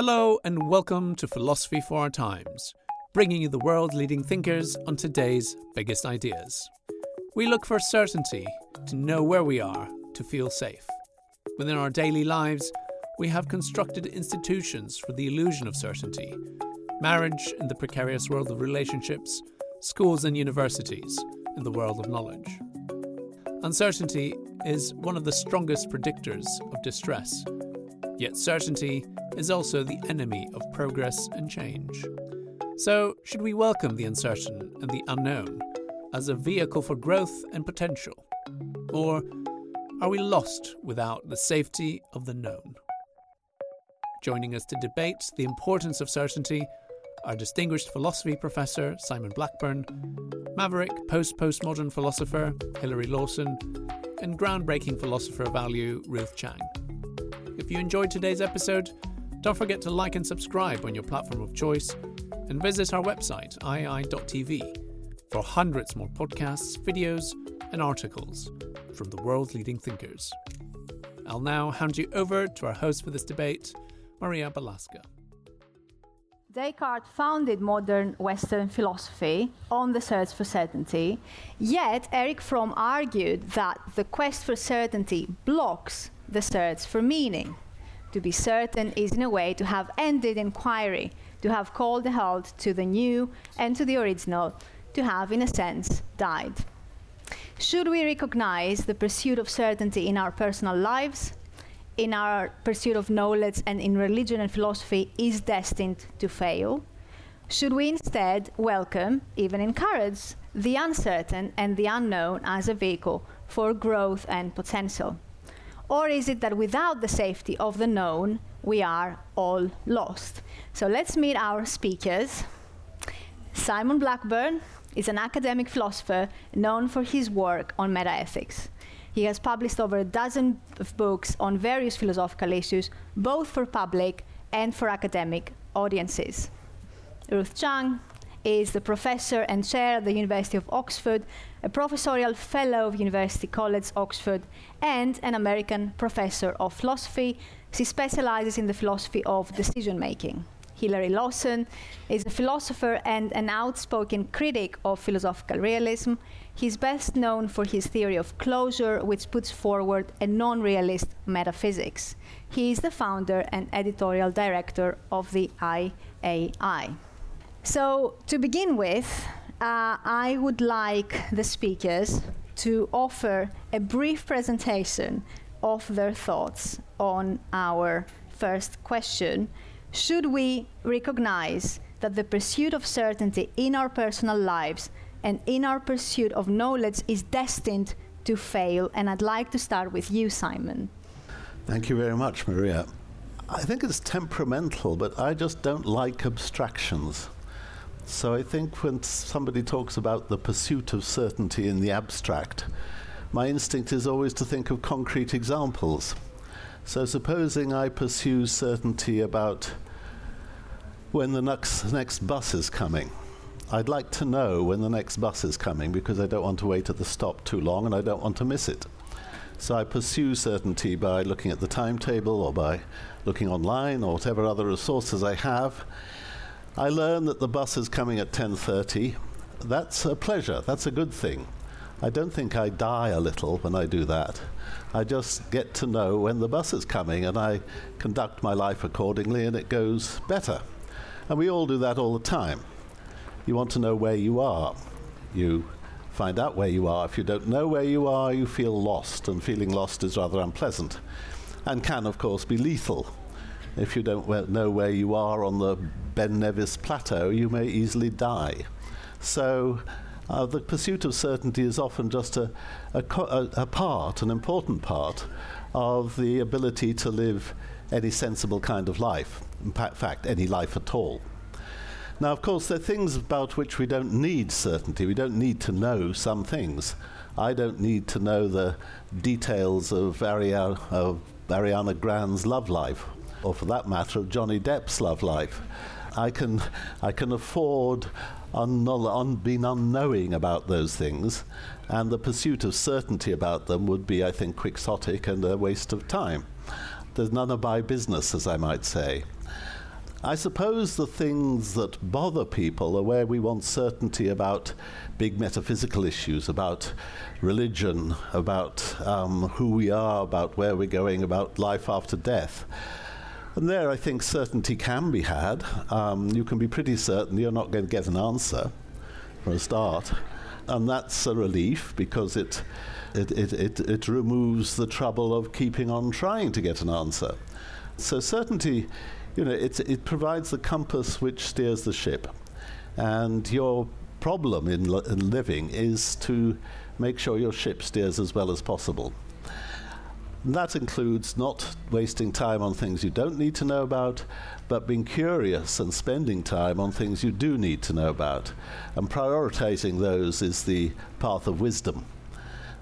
Hello, and welcome to Philosophy for Our Times, bringing you the world's leading thinkers on today's biggest ideas. We look for certainty, to know where we are, to feel safe. Within our daily lives, we have constructed institutions for the illusion of certainty marriage in the precarious world of relationships, schools and universities in the world of knowledge. Uncertainty is one of the strongest predictors of distress Yet certainty is also the enemy of progress and change. So, should we welcome the uncertain and the unknown as a vehicle for growth and potential? Or are we lost without the safety of the known? Joining us to debate the importance of certainty are distinguished philosophy professor Simon Blackburn, maverick post postmodern philosopher Hilary Lawson, and groundbreaking philosopher of value Ruth Chang. If you enjoyed today's episode, don't forget to like and subscribe on your platform of choice and visit our website, iai.tv, for hundreds more podcasts, videos, and articles from the world's leading thinkers. I'll now hand you over to our host for this debate, Maria Balaska. Descartes founded modern Western philosophy on the search for certainty, yet Eric Fromm argued that the quest for certainty blocks the search for meaning. To be certain is, in a way, to have ended inquiry, to have called a halt to the new and to the original, to have, in a sense, died. Should we recognize the pursuit of certainty in our personal lives, in our pursuit of knowledge, and in religion and philosophy is destined to fail? Should we instead welcome, even encourage, the uncertain and the unknown as a vehicle for growth and potential? Or is it that without the safety of the known, we are all lost? So let's meet our speakers. Simon Blackburn is an academic philosopher known for his work on metaethics. He has published over a dozen of books on various philosophical issues, both for public and for academic audiences. Ruth Chang is the professor and chair at the University of Oxford, a professorial fellow of University College Oxford, and an American professor of philosophy. She specializes in the philosophy of decision making. Hilary Lawson is a philosopher and an outspoken critic of philosophical realism. He's best known for his theory of closure, which puts forward a non realist metaphysics. He is the founder and editorial director of the IAI. So, to begin with, uh, I would like the speakers to offer a brief presentation of their thoughts on our first question. Should we recognize that the pursuit of certainty in our personal lives and in our pursuit of knowledge is destined to fail? And I'd like to start with you, Simon. Thank you very much, Maria. I think it's temperamental, but I just don't like abstractions. So I think when somebody talks about the pursuit of certainty in the abstract, my instinct is always to think of concrete examples. So supposing I pursue certainty about when the next, next bus is coming. I'd like to know when the next bus is coming because I don't want to wait at the stop too long and I don't want to miss it. So I pursue certainty by looking at the timetable or by looking online or whatever other resources I have I learn that the bus is coming at 10:30. That's a pleasure. That's a good thing. I don't think I die a little when I do that. I just get to know when the bus is coming and I conduct my life accordingly and it goes better. And we all do that all the time. You want to know where you are. You find out where you are. If you don't know where you are, you feel lost, and feeling lost is rather unpleasant and can, of course, be lethal. If you don't know where you are on the Ben Nevis plateau, you may easily die. So, uh, the pursuit of certainty is often just a, a, co- a, part, an important part, of the ability to live any sensible kind of life. In fact, any life at all. Now, of course, there are things about which we don't need certainty. We don't need to know some things. I don't need to know the details of, Ariana, of Ariana Grande's love life, or for that matter, of Johnny Depp's love life. I can, I can afford un- un- being unknowing about those things, and the pursuit of certainty about them would be, I think, quixotic and a waste of time. There's none of my business, as I might say. I suppose the things that bother people are where we want certainty about big metaphysical issues, about religion, about um, who we are, about where we're going, about life after death. And there, I think certainty can be had. Um, you can be pretty certain you're not going to get an answer from a start. And that's a relief because it, it, it, it, it removes the trouble of keeping on trying to get an answer. So, certainty, you know, it, it provides the compass which steers the ship. And your problem in, li- in living is to make sure your ship steers as well as possible. And that includes not wasting time on things you don't need to know about, but being curious and spending time on things you do need to know about. And prioritizing those is the path of wisdom.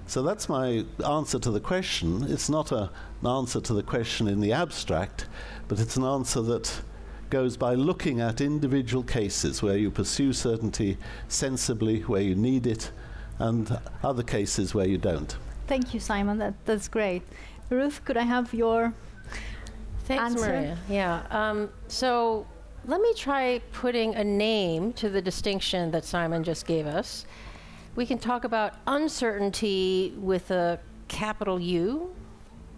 So that's my answer to the question. It's not a, an answer to the question in the abstract, but it's an answer that goes by looking at individual cases where you pursue certainty sensibly, where you need it, and other cases where you don't. Thank you, Simon. That, that's great. Ruth, could I have your Thanks, answer? Maria. Yeah. Um, so let me try putting a name to the distinction that Simon just gave us. We can talk about uncertainty with a capital U.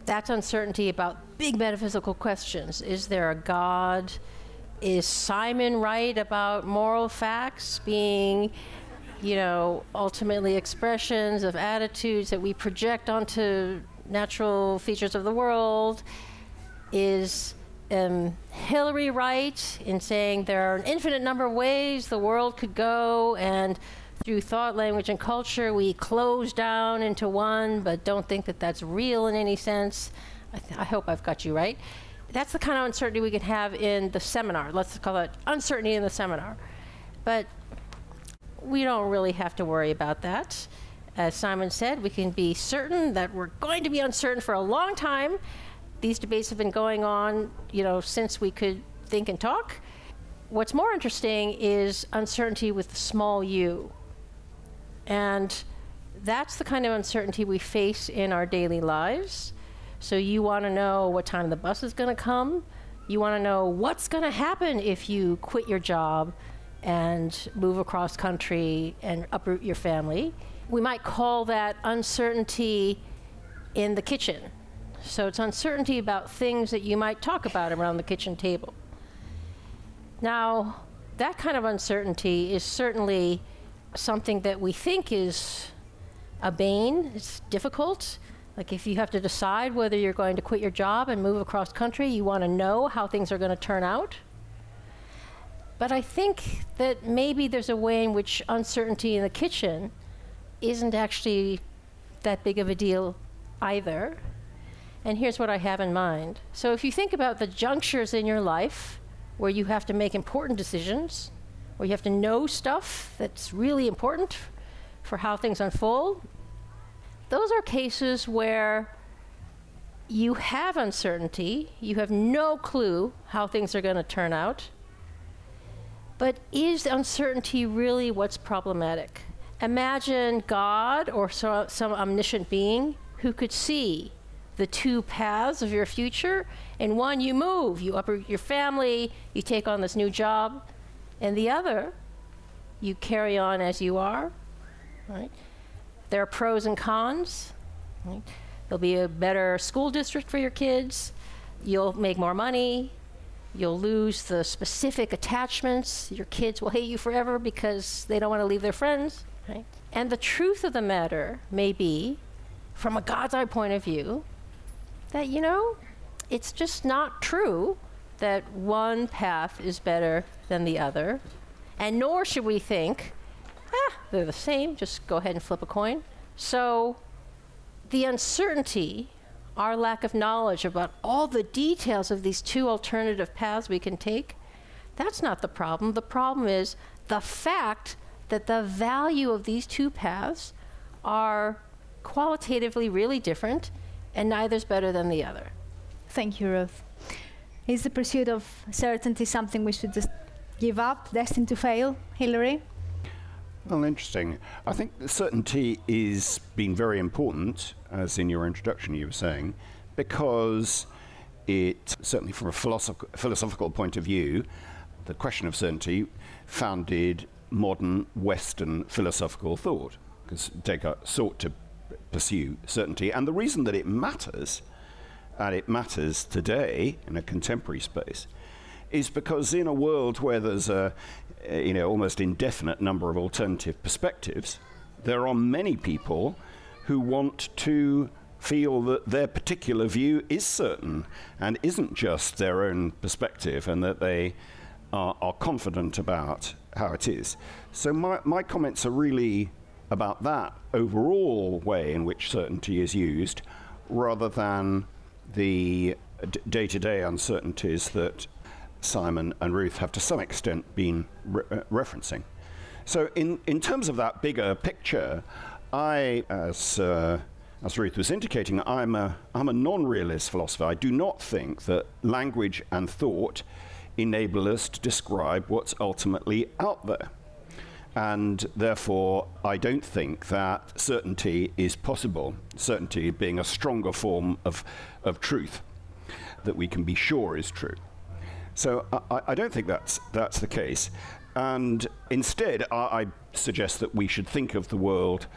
That's uncertainty about big metaphysical questions. Is there a God? Is Simon right about moral facts being, you know, ultimately expressions of attitudes that we project onto natural features of the world? Is um, Hilary right in saying there are an infinite number of ways the world could go, and through thought, language, and culture, we close down into one, but don't think that that's real in any sense? I, th- I hope I've got you right. That's the kind of uncertainty we can have in the seminar. Let's call it uncertainty in the seminar. But we don't really have to worry about that. As Simon said, we can be certain that we're going to be uncertain for a long time. These debates have been going on, you know, since we could think and talk. What's more interesting is uncertainty with the small u. And that's the kind of uncertainty we face in our daily lives. So you want to know what time the bus is going to come. You want to know what's going to happen if you quit your job and move across country and uproot your family. We might call that uncertainty in the kitchen. So it's uncertainty about things that you might talk about around the kitchen table. Now, that kind of uncertainty is certainly something that we think is a bane. It's difficult. Like if you have to decide whether you're going to quit your job and move across country, you want to know how things are going to turn out. But I think that maybe there's a way in which uncertainty in the kitchen isn't actually that big of a deal either. And here's what I have in mind. So if you think about the junctures in your life where you have to make important decisions, where you have to know stuff that's really important for how things unfold, those are cases where you have uncertainty, you have no clue how things are going to turn out. But is uncertainty really what's problematic? Imagine God or so, some omniscient being who could see the two paths of your future. In one, you move, you uproot your family, you take on this new job. And the other, you carry on as you are. Right? There are pros and cons. Right? There'll be a better school district for your kids. You'll make more money. You'll lose the specific attachments. Your kids will hate you forever because they don't want to leave their friends. Right? And the truth of the matter may be, from a God's eye point of view, that, you know, it's just not true that one path is better than the other. And nor should we think, ah, they're the same, just go ahead and flip a coin. So the uncertainty, our lack of knowledge about all the details of these two alternative paths we can take, that's not the problem. The problem is the fact that the value of these two paths are qualitatively really different, and neither's better than the other. Thank you, Ruth. Is the pursuit of certainty something we should just give up, destined to fail? Hilary? Well, interesting. I think certainty is been very important, Uh, as in your introduction you were saying, because it, certainly from a philosoph- philosophical point of view, the question of certainty founded modern Western philosophical thought, because Descartes sought to pursue certainty. And the reason that it matters, and it matters today in a contemporary space, is because in a world where there's a you know almost indefinite number of alternative perspectives, there are many people who want to feel that their particular view is certain and isn't just their own perspective, and that they are, are confident about how it is. So my, my comments are really about that overall way in which certainty is used, rather than the day to day uncertainties that Simon and Ruth have to some extent been re- uh, referencing. So, in, in terms of that bigger picture, I, as, uh, as Ruth was indicating, I'm a, I'm a non realist philosopher. I do not think that language and thought enable us to describe what's ultimately out there. And therefore, I don't think that certainty is possible, certainty being a stronger form of, of truth that we can be sure is true. So I, I don't think that's, that's the case. And instead, I, I, suggest that we should think of the world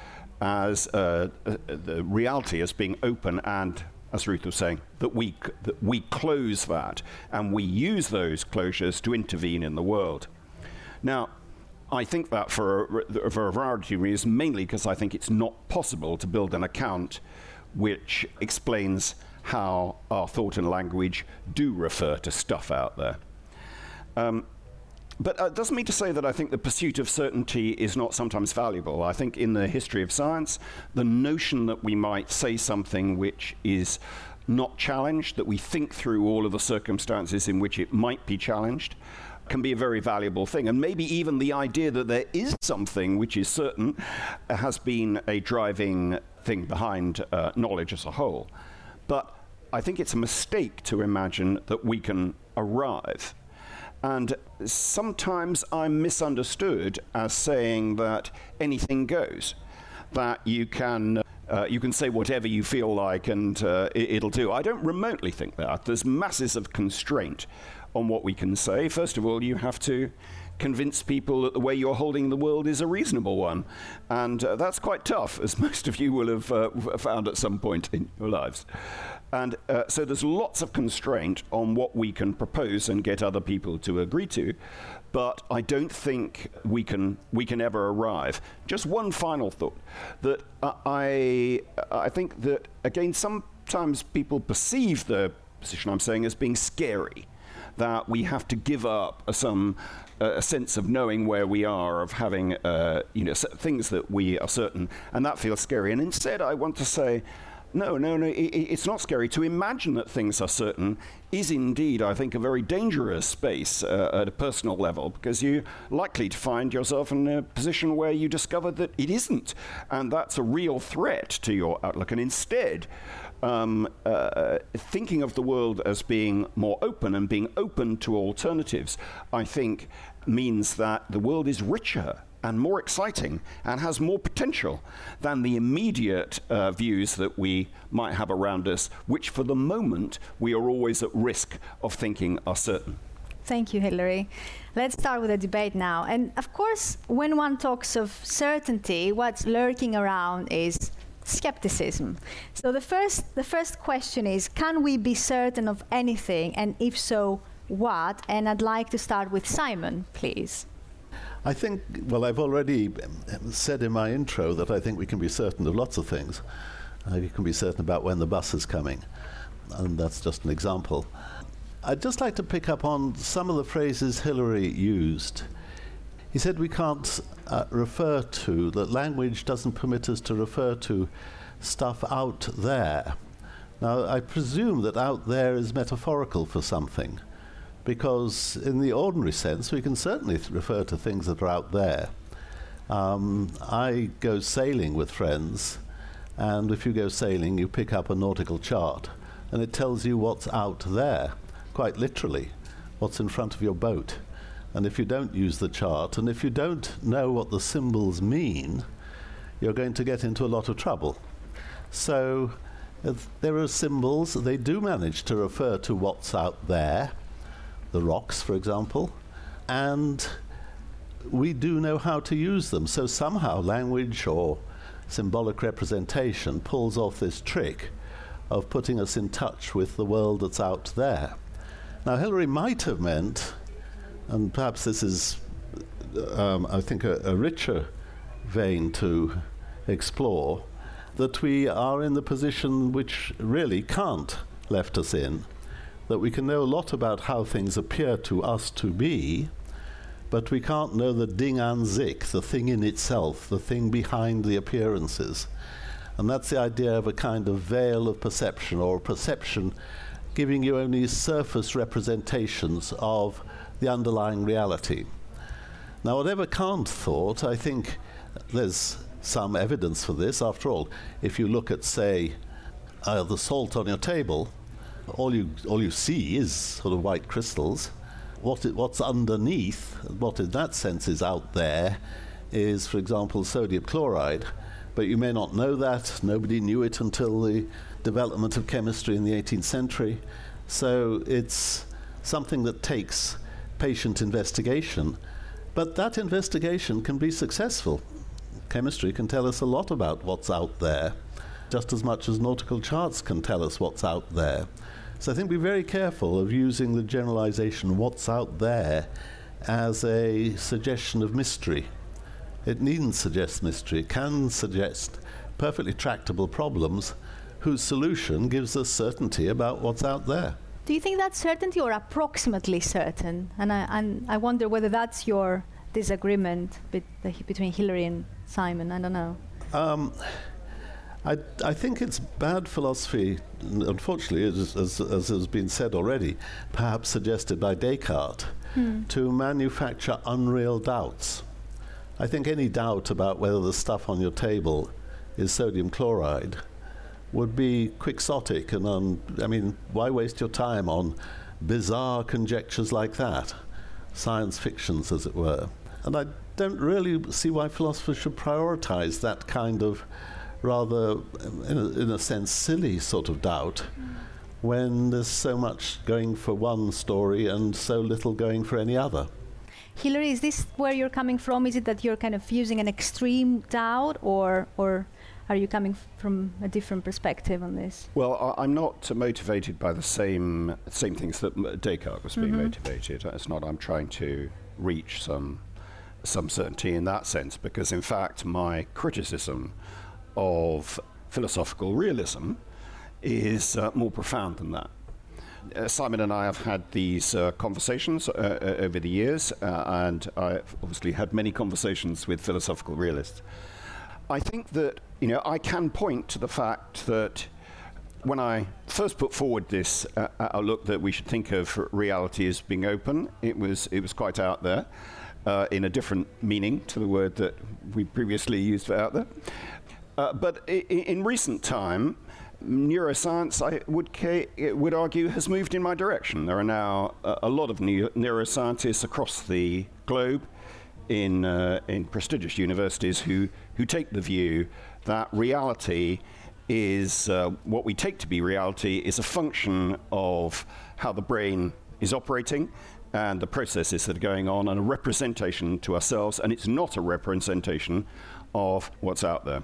as uh, uh, the reality as being open and, as Ruth was saying, that we, that we close that and we use those closures to intervene in the world. Now, I think that for a, for a variety of reasons, mainly because I think it's not possible to build an account which explains how our thought and language do refer to stuff out there. Um, but it uh, doesn't mean to say that I think the pursuit of certainty is not sometimes valuable. I think in the history of science, the notion that we might say something which is not challenged, that we think through all of the circumstances in which it might be challenged, can be a very valuable thing. And maybe even the idea that there is something which is certain has been a driving thing behind uh, knowledge as a whole. But I think it's a mistake to imagine that we can arrive. And sometimes I'm misunderstood as saying that anything goes, that you can. Uh, you can say whatever you feel like and uh, it, will do. I don't remotely think that. There's masses of constraint on what we can say. First of all, you have to convince people that the way you're holding the world is a reasonable one. And uh, that's quite tough, as most of you will have uh, found at some point in your lives. And uh, so there's lots of constraint on what we can propose and get other people to agree to. But I don't think we can, we can ever arrive. Just one final thought that I, I think that, again, sometimes people perceive the position I'm saying as being scary that we have to give up some a sense of knowing where we are, of having uh, you know things that we are certain, and that feels scary. And instead, I want to say. No, no, no. It, it's not scary. To imagine that things are certain is indeed, I think, a very dangerous space uh, at a personal level because you're likely to find yourself in a position where you discover that it isn't. And that's a real threat to your outlook. And instead, um, uh, thinking of the world as being more open and being open to alternatives, I think, means that the world is richer and more exciting and has more potential than the immediate uh, views that we might have around us, which for the moment we are always at risk of thinking are certain. Thank you, Hilary. Let's start with the debate now. And of course, when one talks of certainty, what's lurking around is skepticism. So the first, the first question is can we be certain of anything? And if so, what? And I'd like to start with Simon, please. I think, well, I've already um, said in my intro that I think we can be certain of lots of things. Uh, you can be certain about when the bus is coming, and that's just an example. I'd just like to pick up on some of the phrases Hilary used. He said we can't uh, refer to, that language doesn't permit us to refer to stuff out there. Now, I presume that out there is metaphorical for something, because in the ordinary sense, we can certainly th- refer to things that are out there. Um, I go sailing with friends, and if you go sailing, you pick up a nautical chart, and it tells you what's out there quite literally, what's in front of your boat. And if you don't use the chart, and if you don't know what the symbols mean, you're going to get into a lot of trouble. So uh, there are symbols, they do manage to refer to what's out there, the rocks, for example, and we do know how to use them. So somehow language or symbolic representation pulls off this trick of putting us in touch with the world that's out there. Now, Hilary might have meant, and perhaps this is, um, I think, a, a richer vein to explore, that we are in the position which really Kant left us in, that we can know a lot about how things appear to us to be, but we can't know the ding an sich, the thing in itself, the thing behind the appearances. And that's the idea of a kind of veil of perception, or perception giving you only surface representations of the underlying reality. Now, whatever Kant thought, I think there's some evidence for this. After all, if you look at, say, uh, the salt on your table, all you, all you see is sort of white crystals. What it, what's underneath, what in that sense is out there, is, for example, sodium chloride. But you may not know that. Nobody knew it until the development of chemistry in the 18th century. So it's something that takes patient investigation. But that investigation can be successful. Chemistry can tell us a lot about what's out there, just as much as nautical charts can tell us what's out there. So I think be very careful of using the generalization what's out there as a suggestion of mystery. It needn't suggest mystery, it can suggest perfectly tractable problems whose solution gives us certainty about what's out there. Do you think that's certainty or approximately certain? And I, and I wonder whether that's your disagreement be- between Hilary and Simon. I don't know. Um, I, I, think it's bad philosophy, unfortunately, as, as, as, has been said already, perhaps suggested by Descartes, hmm. to manufacture unreal doubts. I think any doubt about whether the stuff on your table is sodium chloride would be quixotic and um, I mean, why waste your time on bizarre conjectures like that? Science fictions, as it were. And I don't really see why philosophers should prioritize that kind of rather, in a, in a sense, silly sort of doubt mm. when there's so much going for one story and so little going for any other. Hilary, is this where you're coming from? Is it that you're kind of using an extreme doubt or, or are you coming from a different perspective on this? Well, I, am not motivated by the same same things that Descartes was being mm-hmm. motivated. It's not I'm trying to reach some some certainty in that sense, because in fact my criticism of philosophical realism is uh, more profound than that. Uh, Simon and I have had these uh, conversations uh, uh over the years, uh, and I've obviously had many conversations with philosophical realists. I think that you know I can point to the fact that when I first put forward this uh, outlook that we should think of reality as being open, it was it was quite out there, uh, in a different meaning to the word that we previously used for out there. Uh, but I- in recent time, neuroscience, I would ca- would argue, has moved in my direction. There are now a lot of neuroscientists across the globe in, uh, in prestigious universities who, who take the view that reality is uh, what we take to be reality is a function of how the brain is operating and the processes that are going on and a representation to ourselves, and it's not a representation of what's out there.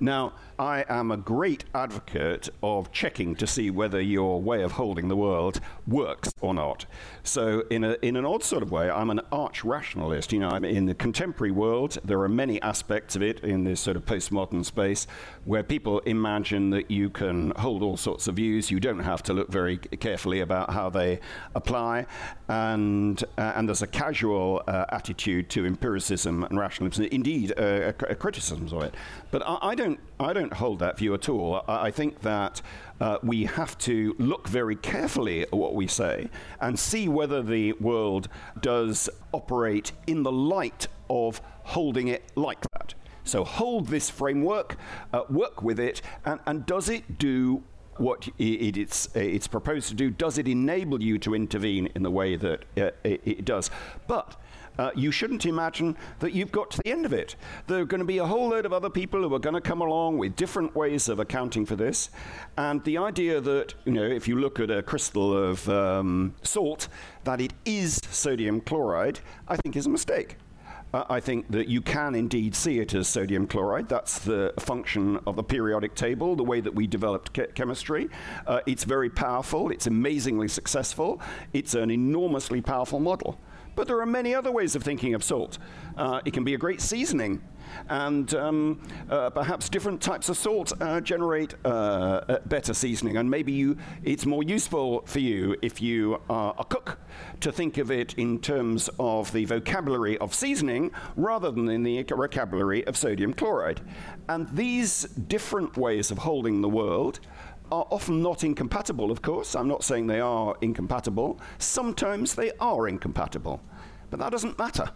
Now, I am a great advocate of checking to see whether your way of holding the world works or not. So, in, a, in an odd sort of way, I'm an arch rationalist. You know, I'm in the contemporary world, there are many aspects of it in this sort of postmodern space where people imagine that you can hold all sorts of views. You don't have to look very carefully about how they apply. And, uh, and there's a casual uh, attitude to empiricism and rationalism, indeed, uh, a, a criticism of it. But I, I don't I don't hold that view at all. I, I think that uh, we have to look very carefully at what we say and see whether the world does operate in the light of holding it like that. So hold this framework, uh, work with it, and, and does it do what it, it's, it's proposed to do? Does it enable you to intervene in the way that uh, it, it does? But uh, you shouldn't imagine that you've got to the end of it. There are going to be a whole load of other people who are going to come along with different ways of accounting for this. And the idea that, you know, if you look at a crystal of um, salt, that it is sodium chloride, I think is a mistake. Uh, I think that you can indeed see it as sodium chloride. That's the function of the periodic table, the way that we developed ke- chemistry. Uh, it's very powerful, it's amazingly successful, it's an enormously powerful model. But there are many other ways of thinking of salt. Uh, it can be a great seasoning, and um, uh, perhaps different types of salt uh, generate uh, better seasoning. And maybe you, it's more useful for you if you are a cook to think of it in terms of the vocabulary of seasoning rather than in the vocabulary of sodium chloride. And these different ways of holding the world are often not incompatible, of course. I'm not saying they are incompatible. Sometimes they are incompatible. But that doesn't matter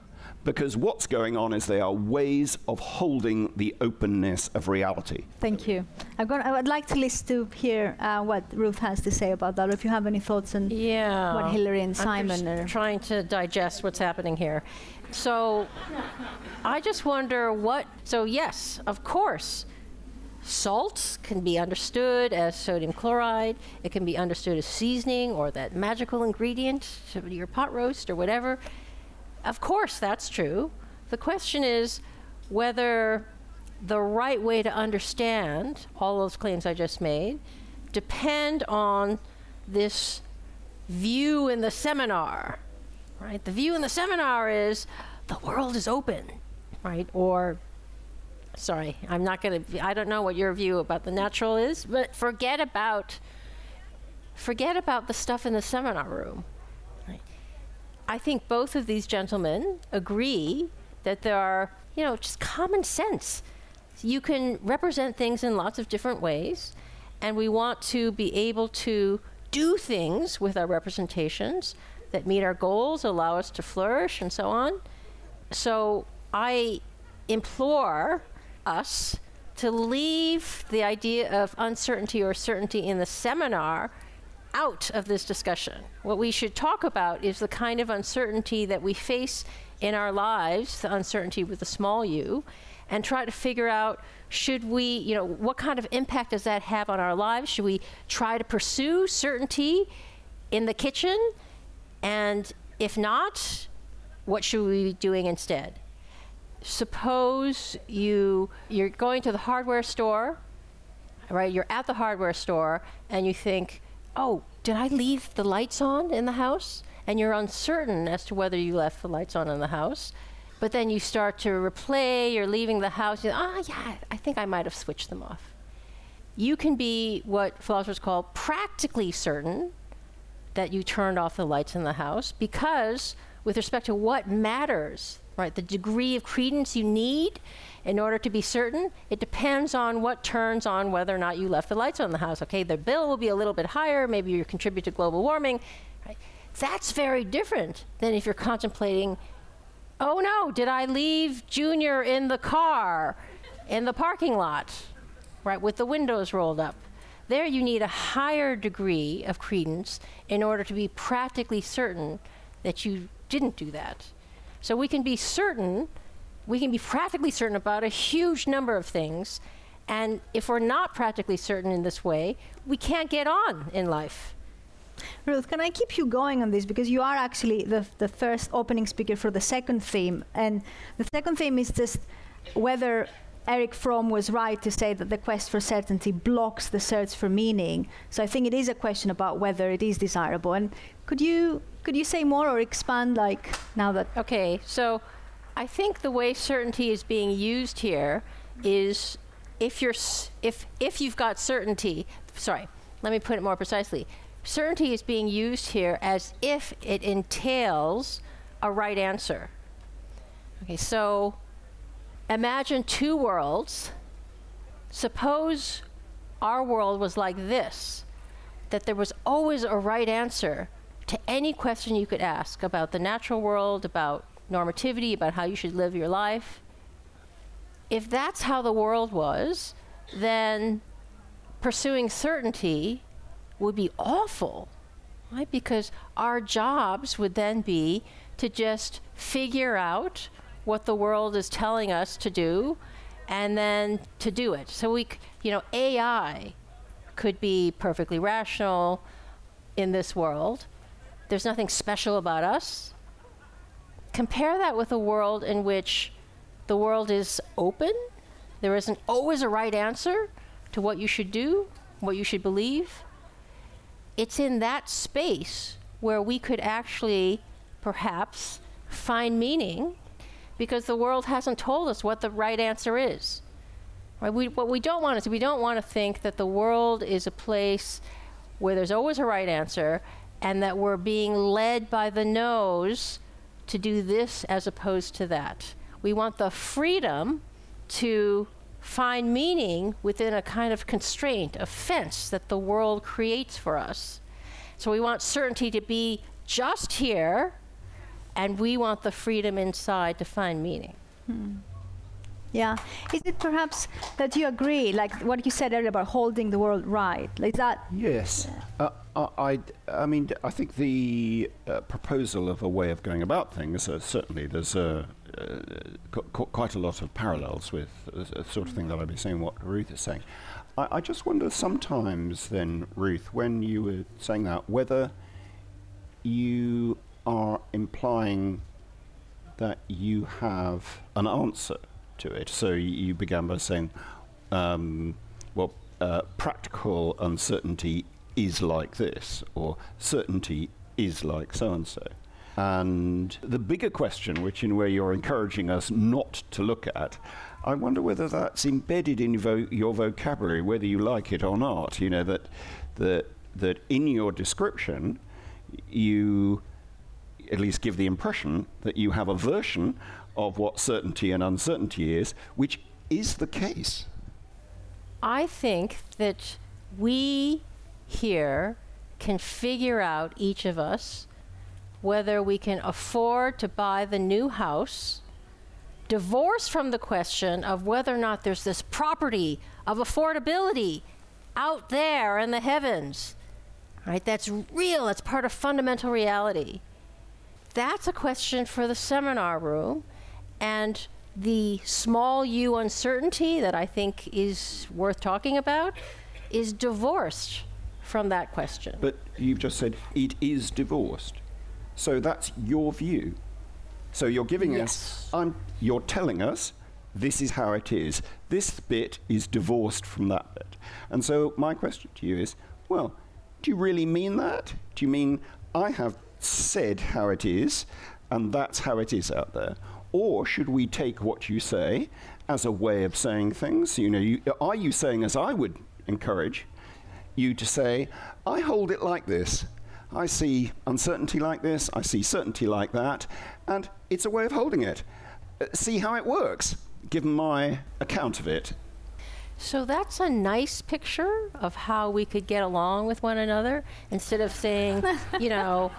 because what's going on is they are ways of holding the openness of reality. Thank you. I'm going I would like to listen to hear uh, what Ruth has to say about that. Or if you have any thoughts on yeah, what Hilary and Simon I'm are trying to digest what's happening here. So I just wonder what. So yes, of course, Salts can be understood as sodium chloride. It can be understood as seasoning or that magical ingredient to your pot roast or whatever. Of course, that's true. The question is whether the right way to understand all those claims I just made depend on this view in the seminar, right? The view in the seminar is the world is open, right? Or sorry, I'm not going to, I don't know what your view about the natural is, but forget about, forget about the stuff in the seminar room. I think both of these gentlemen agree that there are, you know, just common sense. You can represent things in lots of different ways, and we want to be able to do things with our representations that meet our goals, allow us to flourish, and so on. So I implore us to leave the idea of uncertainty or certainty in the seminar out of this discussion. What we should talk about is the kind of uncertainty that we face in our lives, the uncertainty with a small u, and try to figure out should we, you know, what kind of impact does that have on our lives? Should we try to pursue certainty in the kitchen? And if not, what should we be doing instead? Suppose you you're going to the hardware store, right? You're at the hardware store and you think, "Oh, did I leave the lights on in the house?" And you're uncertain as to whether you left the lights on in the house. But then you start to replay, you're leaving the house, you ah, oh, yeah, I think I might have switched them off. You can be what philosophers call practically certain that you turned off the lights in the house because, with respect to what matters, right? The degree of credence you need in order to be certain, it depends on what turns on whether or not you left the lights on the house. Okay, the bill will be a little bit higher, maybe you contribute to global warming. Right? That's very different than if you're contemplating, oh no, did I leave Junior in the car, in the parking lot, right, with the windows rolled up? There you need a higher degree of credence in order to be practically certain that you didn't do that. So we can be certain, we can be practically certain about a huge number of things. And if we're not practically certain in this way, we can't get on in life. Ruth, can I keep you going on this because you are actually the the first opening speaker for the second theme, and the second theme is just whether Erich Fromm was right to say that the quest for certainty blocks the search for meaning. So I think it is a question about whether it is desirable. And could you could you say more or expand like now that Okay, so I think the way certainty is being used here is if you're if if you've got certainty, sorry, let me put it more precisely. Certainty is being used here as if it entails a right answer. Okay, so imagine two worlds. Suppose our world was like this that there was always a right answer to any question you could ask about the natural world, about normativity, about how you should live your life. If that's how the world was, then pursuing certainty would be awful, right? Because our jobs would then be to just figure out what the world is telling us to do and then to do it. So we, you know, AI could be perfectly rational in this world. There's nothing special about us. Compare that with a world in which the world is open. There isn't always a right answer to what you should do, what you should believe. It's in that space where we could actually, perhaps, find meaning because the world hasn't told us what the right answer is. Right? We, what we don't want is we don't want to think that the world is a place where there's always a right answer and that we're being led by the nose to do this as opposed to that. We want the freedom to find meaning within a kind of constraint, a fence that the world creates for us. So we want certainty to be just here, and we want the freedom inside to find meaning. Yeah. Is it perhaps that you agree, like what you said earlier about holding the world right? Like that. Yes. Uh, I, I, I mean, I think the uh, proposal of a way of going about things, uh, certainly there's uh, uh, qu- qu- quite a lot of parallels with uh, the sort of thing that I've been saying, what Ruth is saying. I, I just wonder sometimes then, Ruth, when you were saying that, whether you are implying that you have an answer to it. So you began by saying, um, well, uh, practical uncertainty is like this, or certainty is like so and so. And the bigger question, which in a way you're encouraging us not to look at, I wonder whether that's embedded in vo- your vocabulary, whether you like it or not. You know that that that in your description, you at least give the impression that you have a version of what certainty and uncertainty is, which is the case. I think that we here can figure out, each of us, whether we can afford to buy the new house, divorced from the question of whether or not there's this property of affordability out there in the heavens. Right? That's real, it's part of fundamental reality. That's a question for the seminar room. And the small u uncertainty that I think is worth talking about is divorced from that question. But you've just said it is divorced. So that's your view. So you're giving Yes. us, I'm, you're telling us this is how it is. This bit is divorced from that bit. And so my question to you is well, do you really mean that? Do you mean I have said how it is and that's how it is out there? Or should we take what you say as a way of saying things? You know, you, are you saying, as I would encourage, you to say, I hold it like this. I see uncertainty like this, I see certainty like that, and it's a way of holding it. Uh, see how it works, given my account of it. So that's a nice picture of how we could get along with one another instead of saying, you know,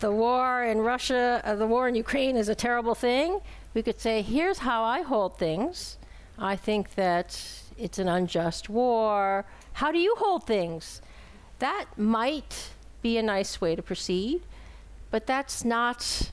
the war in Russia, uh, the war in Ukraine is a terrible thing. We could say, here's how I hold things. I think that it's an unjust war. How do you hold things? That might be a nice way to proceed, but that's not,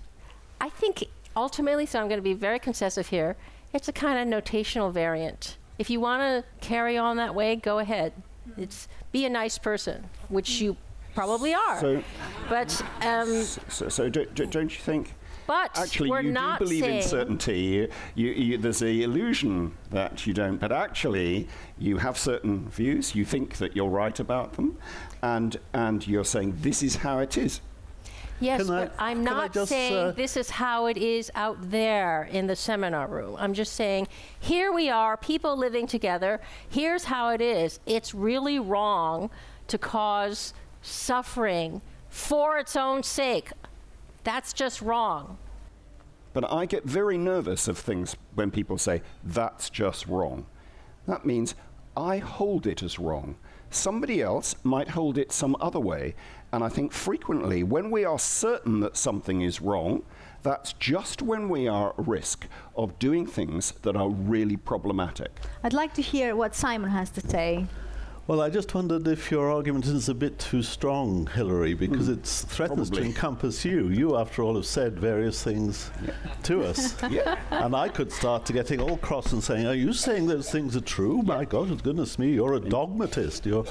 I think ultimately, so I'm going to be very concessive here, it's a kind of notational variant. If you want to carry on that way, go ahead. It's be a nice person, which you probably are. So, but um, so, so do, do, don't you think? but Actually, we're you not do believe in certainty. You, you, you, there's a illusion that you don't, but actually, you have certain views. You think that you're right about them, and and you're saying this is how it is. Yes, Can I- but I'm not just, saying uh, this is how it is out there in the seminar room. I'm just saying here we are, people living together. Here's how it is. It's really wrong to cause suffering for its own sake. That's just wrong. But I get very nervous of things when people say, that's just wrong. That means I hold it as wrong. Somebody else might hold it some other way. And I think frequently, when we are certain that something is wrong, that's just when we are at risk of doing things that are really problematic. I'd like to hear what Simon has to say. Well, I just wondered if your argument is a bit too strong, Hilary, because it threatens Probably. to encompass you. You, after all, have said various things to us. Yeah. And I could start to getting all cross and saying, Are you saying those things are true? My God, goodness me, you're a dogmatist. You're,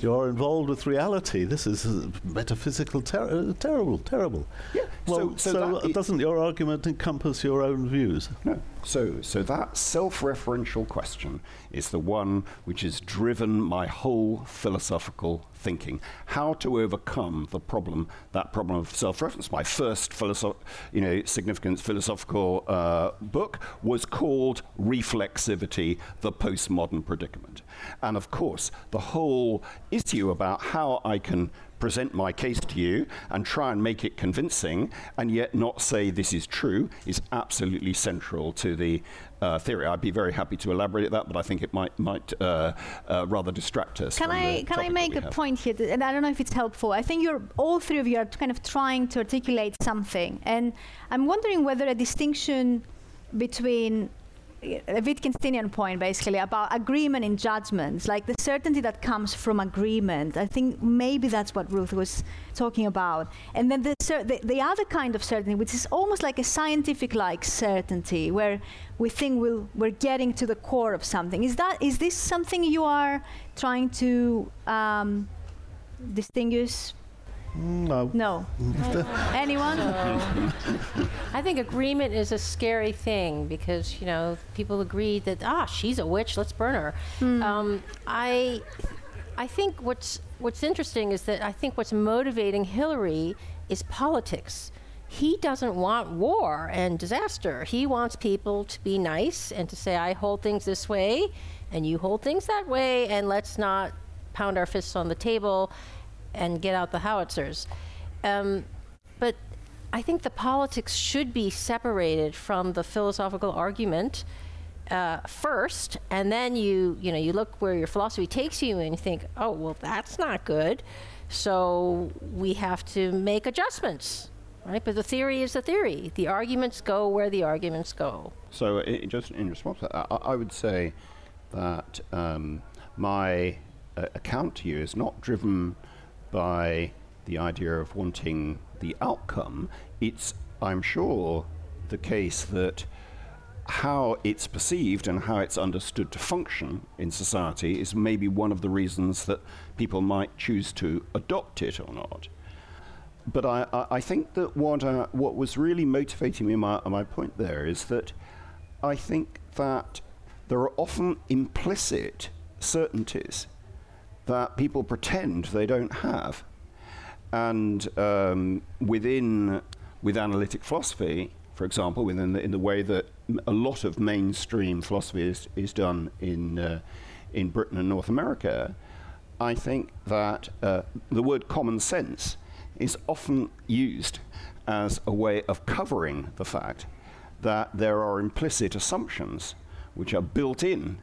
you're involved with reality. This is metaphysical, ter- uh, terrible, terrible. Yeah. Well, so, so, so, doesn't your argument encompass your own views? No. So, so that self-referential question is the one which has driven my whole philosophical thinking. How to overcome the problem, that problem of self-reference. My first philosoph- you know, significant philosophical uh, book was called Reflexivity: The Postmodern Predicament. And of course, the whole issue about how I can present my case to you and try and make it convincing and yet not say this is true is absolutely central to the uh, theory. I'd be very happy to elaborate that, but I think it might might uh, uh, rather distract us. Can I can I make a have. point here, that, and I don't know if it's helpful. I think you're all three of you are kind of trying to articulate something, and I'm wondering whether a distinction between a Wittgensteinian point, basically, about agreement in judgments, like the certainty that comes from agreement. I think maybe that's what Ruth was talking about. And then the, the, the other kind of certainty, which is almost like a scientific like certainty, where we think we'll, we're getting to the core of something. Is, that, is this something you are trying to um, distinguish? No. No. Anyone? I think agreement is a scary thing because you know people agree that ah she's a witch, let's burn her. Um, I I think what's what's interesting is that I think what's motivating Hilary is politics. He doesn't want war and disaster. He wants people to be nice and to say I hold things this way and you hold things that way and let's not pound our fists on the table and get out the howitzers. Um, but I think the politics should be separated from the philosophical argument uh, first, and then you you know you look where your philosophy takes you, and you think, oh well, that's not good. So we have to make adjustments, right? But the theory is the theory. The arguments go where the arguments go. So, just in response to that, I, I would say that um, my uh, account to you is not driven by the idea of wanting the outcome. It's, I'm sure, the case that how it's perceived and how it's understood to function in society is maybe one of the reasons that people might choose to adopt it or not. But I, I, think that what, uh, what was really motivating me, my, my point there, is that I think that there are often implicit certainties that people pretend they don't have. And um, within, with analytic philosophy, for example, within the, in the way that a lot of mainstream philosophy is, is done in, uh, in Britain and North America, I think that uh, the word common sense is often used as a way of covering the fact that there are implicit assumptions which are built in,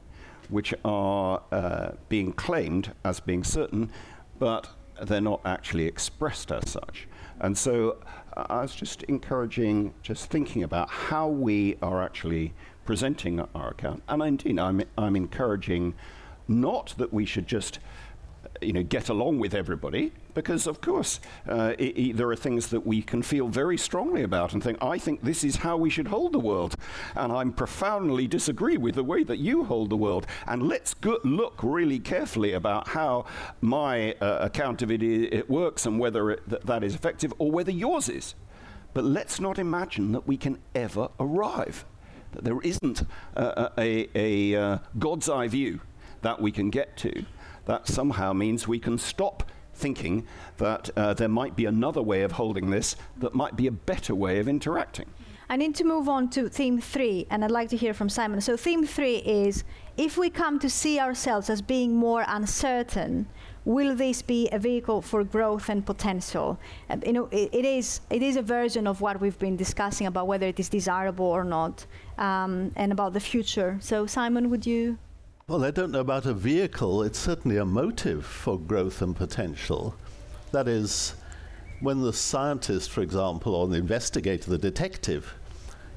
which are uh, being claimed as being certain, but they're not actually expressed as such. And so I was just encouraging, just thinking about how we are actually presenting our account. And indeed, I'm, I'm encouraging not that we should just you know, get along with everybody because, of course, uh, it, it, there are things that we can feel very strongly about and think, I think this is how we should hold the world. And I'm profoundly disagree with the way that you hold the world. And let's go- look really carefully about how my uh, account of it, I- it works and whether it, th- that is effective or whether yours is. But let's not imagine that we can ever arrive, that there isn't uh, a, a, a uh, God's eye view that we can get to. That somehow means we can stop thinking that uh, there might be another way of holding this that might be a better way of interacting. I need to move on to theme three, and I'd like to hear from Simon. So, theme three is if we come to see ourselves as being more uncertain, will this be a vehicle for growth and potential? And, you know, it, it is it is a version of what we've been discussing about whether it is desirable or not, um, and about the future. So, Simon, would you? Well, I don't know about a vehicle. It's certainly a motive for growth and potential. That is, when the scientist, for example, or the investigator, the detective,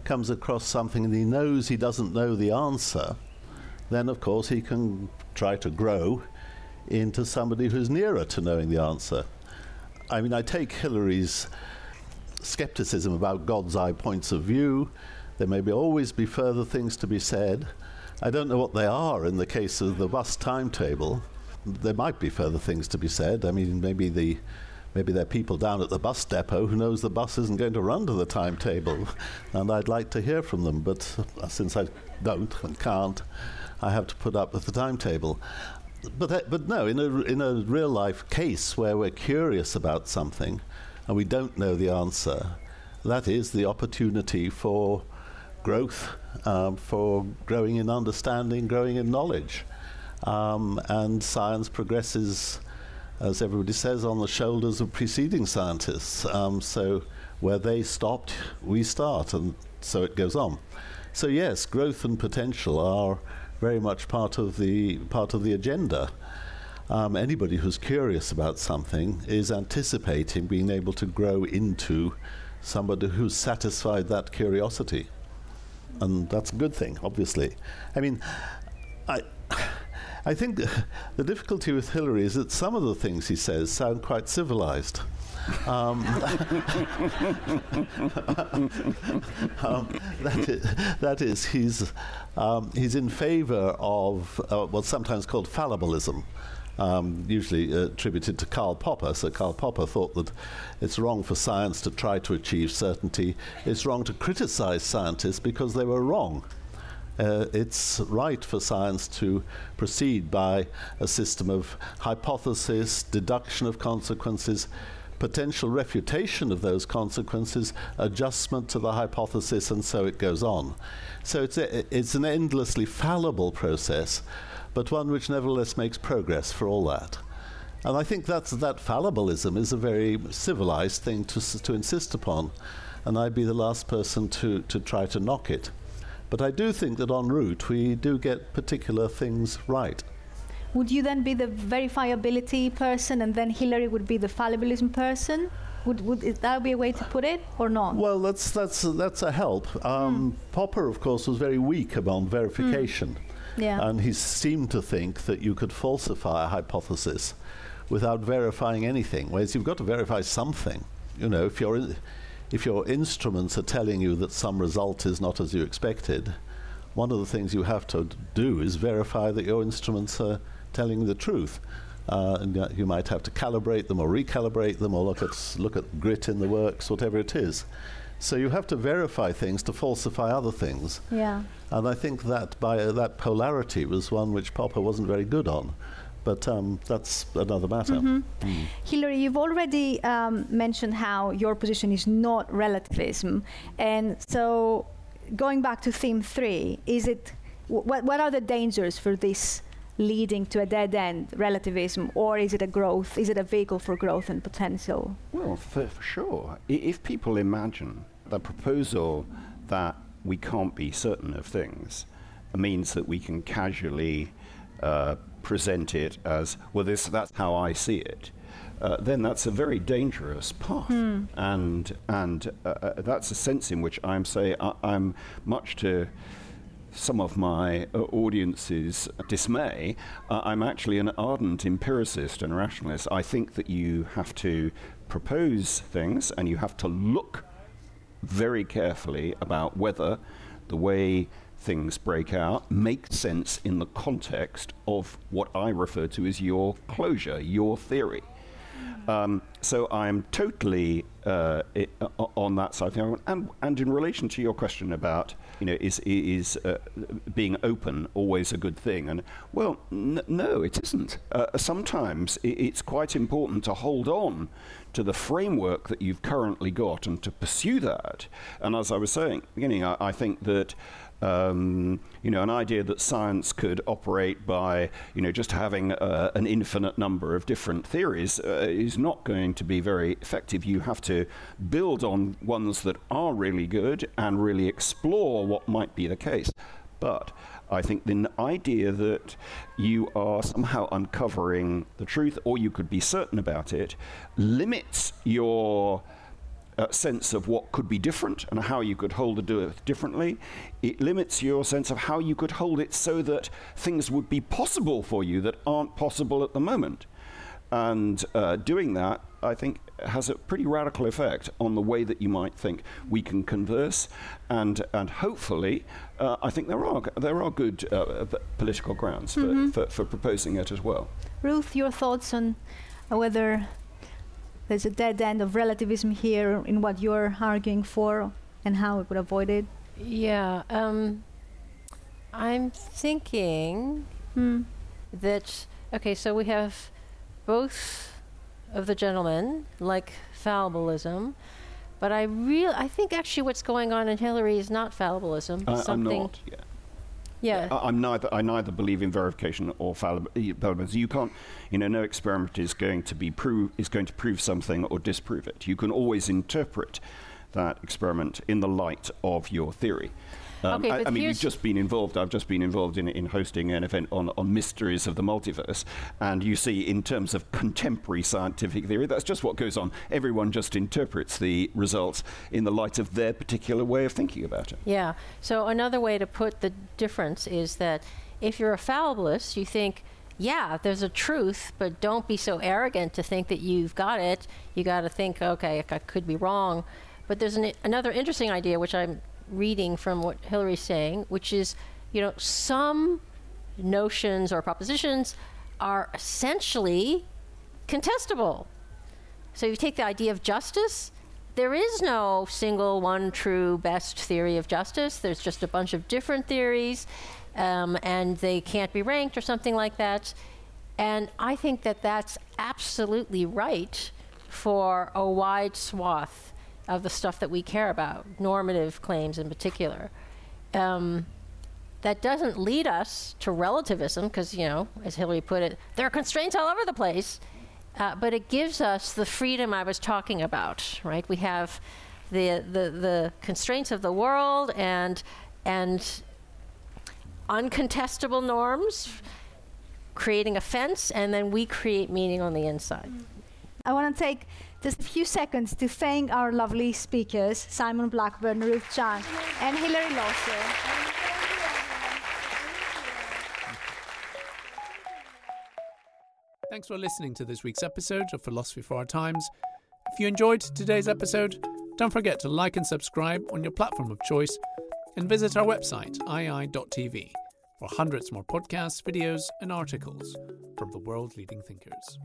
comes across something and he knows he doesn't know the answer, then of course he can try to grow into somebody who's nearer to knowing the answer. I mean, I take Hilary's skepticism about God's eye points of view. There may be always be further things to be said. I don't know what they are in the case of the bus timetable. There might be further things to be said. I mean, maybe the maybe there are people down at the bus depot who knows the bus isn't going to run to the timetable, and I'd like to hear from them. But uh, since I don't and can't, I have to put up with the timetable. But uh, but no, in a in a real life case where we're curious about something, and we don't know the answer, that is the opportunity for growth, um, for growing in understanding, growing in knowledge. Um, and science progresses, as everybody says, on the shoulders of preceding scientists. Um, so where they stopped, we start, and so it goes on. So yes, growth and potential are very much part of the part of the agenda. Um, anybody who's curious about something is anticipating being able to grow into somebody who's satisfied that curiosity and that's a good thing, obviously. I mean, I. I think the difficulty with Hilary is that some of the things he says sound quite civilized. Um, um, that, is, that is, he's, um, he's in favor of uh, what's sometimes called fallibilism. Um, usually attributed to Karl Popper. So Karl Popper thought that it's wrong for science to try to achieve certainty. It's wrong to criticize scientists because they were wrong. Uh, it's right for science to proceed by a system of hypothesis, deduction of consequences, potential refutation of those consequences, adjustment to the hypothesis, and so it goes on. So it's, a, it's an endlessly fallible process, but one which nevertheless makes progress for all that. And I think that's, that fallibilism is a very civilized thing to, to insist upon, and I'd be the last person to, to try to knock it. But I do think that en route we do get particular things right. Would you then be the verifiability person, and then Hilary would be the fallibilism person? Would, would that be a way to put it, or not? Well, that's that's that's a help. Um, Popper, of course, was very weak about verification, yeah. and he seemed to think that you could falsify a hypothesis without verifying anything. Whereas you've got to verify something. You know, if your if your instruments are telling you that some result is not as you expected, one of the things you have to do is verify that your instruments are telling the truth. Uh, and uh, you might have to calibrate them or recalibrate them or look at look at grit in the works, whatever it is. So you have to verify things to falsify other things. yeah. And I think that by uh, that polarity was one which Popper wasn't very good on. But um, that's another matter. Hilary, you've already um, mentioned how your position is not relativism, and so going back to theme three, is it wh- what what are the dangers for this leading to a dead end relativism, or is it a growth? Is it a vehicle for growth and potential? Well, for, for sure. I- If people imagine the proposal that we can't be certain of things means that we can casually uh, present it as, well, this, that's how I see it, uh, then that's a very dangerous path. And, and uh, uh, that's a sense in which I'm saying I, I'm much to some of my uh, audience's dismay, uh, I'm actually an ardent empiricist and rationalist. I think that you have to propose things and you have to look very carefully about whether the way things break out make sense in the context of what I refer to as your closure, your theory. Um, so I'm totally uh, uh, on that side. And, and in relation to your question about, you know, is is uh, being open always a good thing? And well, no, it isn't. Uh, sometimes it's quite important to hold on to the framework that you've currently got and to pursue that. And as I was saying, at the beginning, I, I think that um, you know, an idea that science could operate by, you know, just having uh, an infinite number of different theories uh, is not going to be very effective. You have to build on ones that are really good and really explore what might be the case. But I think the idea that you are somehow uncovering the truth, or you could be certain about it, limits your uh, sense of what could be different and how you could hold the do differently. It limits your sense of how you could hold it so that things would be possible for you that aren't possible at the moment. And uh, doing that, I think, has a pretty radical effect on the way that you might think we can converse, and and hopefully, uh, I think there are there are good uh, political grounds for, Mhm. for, for proposing it as well. Ruth, your thoughts on whether there's a dead end of relativism here in what you're arguing for and how we could avoid it? Yeah, um, I'm thinking Hmm. that okay, so we have both of the gentlemen like fallibilism, but I real I think actually what's going on in Hilary is not fallibilism. I, I'm something, not. Yeah. Yeah, I- I'm neither. I neither believe in verification or fallibilism. Eh, you can't. You know, no experiment is going to be prove is going to prove something or disprove it. You can always interpret that experiment in the light of your theory. Um, Okay, I, but I mean, you've just been involved. I've just been involved in, in hosting an event on, on mysteries of the multiverse, and you see, in terms of contemporary scientific theory, that's just what goes on. Everyone just interprets the results in the light of their particular way of thinking about it. Yeah. So another way to put the difference is that if you're a fallibilist, you think, yeah, there's a truth, but don't be so arrogant to think that you've got it. You got to think, okay, I could be wrong. But there's an, another interesting idea, which I'm reading from what Hilary's saying, which is, you know, some notions or propositions are essentially contestable. So you take the idea of justice, there is no single one true best theory of justice. There's just a bunch of different theories, um, and they can't be ranked or something like that. And I think that that's absolutely right for a wide swath of the stuff that we care about, normative claims in particular. Um, that doesn't lead us to relativism, because, you know, as Hilary put it, there are constraints all over the place. Uh, but it gives us the freedom I was talking about, right? We have the, the, the constraints of the world and, and uncontestable norms, creating a fence, and then we create meaning on the inside. I want to take just a few seconds to thank our lovely speakers, Simon Blackburn, Ruth Chang, and Hilary Lawson. Thanks for listening to this week's episode of Philosophy for Our Times. If you enjoyed today's episode, don't forget to like and subscribe on your platform of choice and visit our website, IAI.tv, for hundreds more podcasts, videos, and articles from the world leading thinkers.